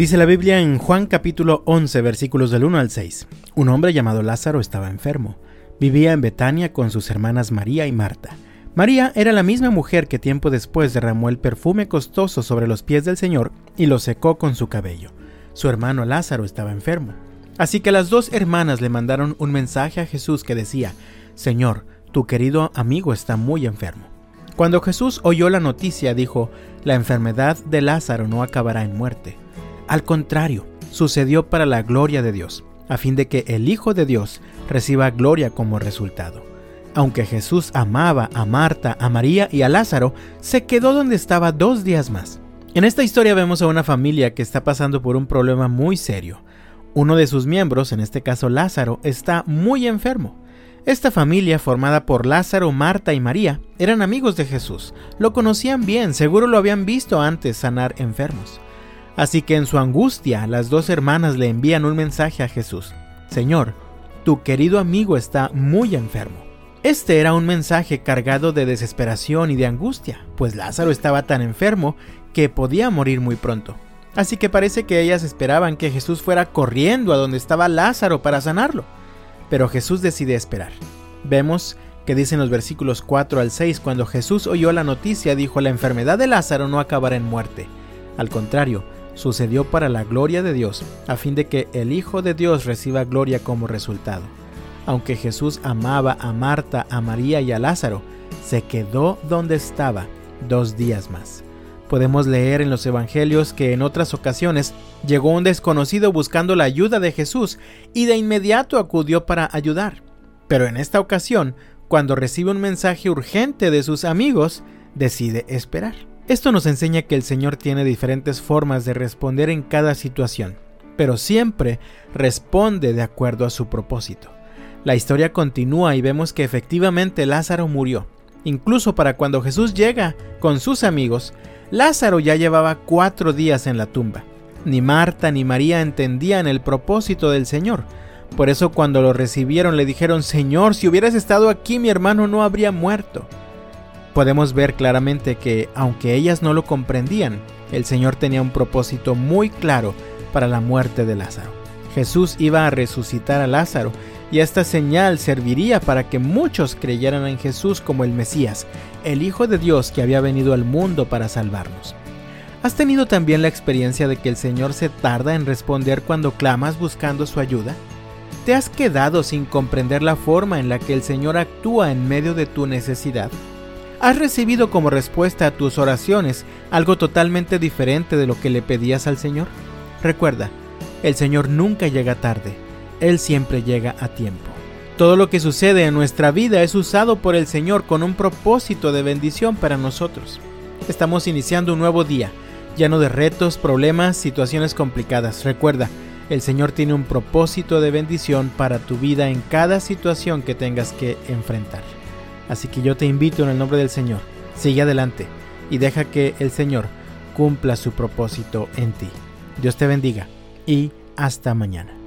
Dice la Biblia en Juan capítulo 11 versículos del 1 al 6. Un hombre llamado Lázaro estaba enfermo. Vivía en Betania con sus hermanas María y Marta. María era la misma mujer que tiempo después derramó el perfume costoso sobre los pies del Señor y lo secó con su cabello. Su hermano Lázaro estaba enfermo. Así que las dos hermanas le mandaron un mensaje a Jesús que decía, Señor, tu querido amigo está muy enfermo. Cuando Jesús oyó la noticia, dijo, La enfermedad de Lázaro no acabará en muerte. Al contrario, sucedió para la gloria de Dios, a fin de que el Hijo de Dios reciba gloria como resultado. Aunque Jesús amaba a Marta, a María y a Lázaro, se quedó donde estaba dos días más. En esta historia vemos a una familia que está pasando por un problema muy serio. Uno de sus miembros, en este caso Lázaro, está muy enfermo. Esta familia, formada por Lázaro, Marta y María, eran amigos de Jesús. Lo conocían bien, seguro lo habían visto antes sanar enfermos. Así que en su angustia, las dos hermanas le envían un mensaje a Jesús. Señor, tu querido amigo está muy enfermo. Este era un mensaje cargado de desesperación y de angustia, pues Lázaro estaba tan enfermo que podía morir muy pronto. Así que parece que ellas esperaban que Jesús fuera corriendo a donde estaba Lázaro para sanarlo. Pero Jesús decide esperar. Vemos que dicen los versículos 4 al 6, cuando Jesús oyó la noticia, dijo, la enfermedad de Lázaro no acabará en muerte. Al contrario, sucedió para la gloria de Dios, a fin de que el Hijo de Dios reciba gloria como resultado. Aunque Jesús amaba a Marta, a María y a Lázaro, se quedó donde estaba dos días más. Podemos leer en los Evangelios que en otras ocasiones llegó un desconocido buscando la ayuda de Jesús y de inmediato acudió para ayudar. Pero en esta ocasión, cuando recibe un mensaje urgente de sus amigos, decide esperar. Esto nos enseña que el Señor tiene diferentes formas de responder en cada situación, pero siempre responde de acuerdo a su propósito. La historia continúa y vemos que efectivamente Lázaro murió. Incluso para cuando Jesús llega con sus amigos, Lázaro ya llevaba cuatro días en la tumba. Ni Marta ni María entendían el propósito del Señor. Por eso cuando lo recibieron le dijeron, Señor, si hubieras estado aquí mi hermano no habría muerto. Podemos ver claramente que, aunque ellas no lo comprendían, el Señor tenía un propósito muy claro para la muerte de Lázaro. Jesús iba a resucitar a Lázaro y esta señal serviría para que muchos creyeran en Jesús como el Mesías, el Hijo de Dios que había venido al mundo para salvarnos. ¿Has tenido también la experiencia de que el Señor se tarda en responder cuando clamas buscando su ayuda? ¿Te has quedado sin comprender la forma en la que el Señor actúa en medio de tu necesidad? ¿Has recibido como respuesta a tus oraciones algo totalmente diferente de lo que le pedías al Señor? Recuerda, el Señor nunca llega tarde, Él siempre llega a tiempo. Todo lo que sucede en nuestra vida es usado por el Señor con un propósito de bendición para nosotros. Estamos iniciando un nuevo día, lleno de retos, problemas, situaciones complicadas. Recuerda, el Señor tiene un propósito de bendición para tu vida en cada situación que tengas que enfrentar. Así que yo te invito en el nombre del Señor, sigue adelante y deja que el Señor cumpla su propósito en ti. Dios te bendiga y hasta mañana.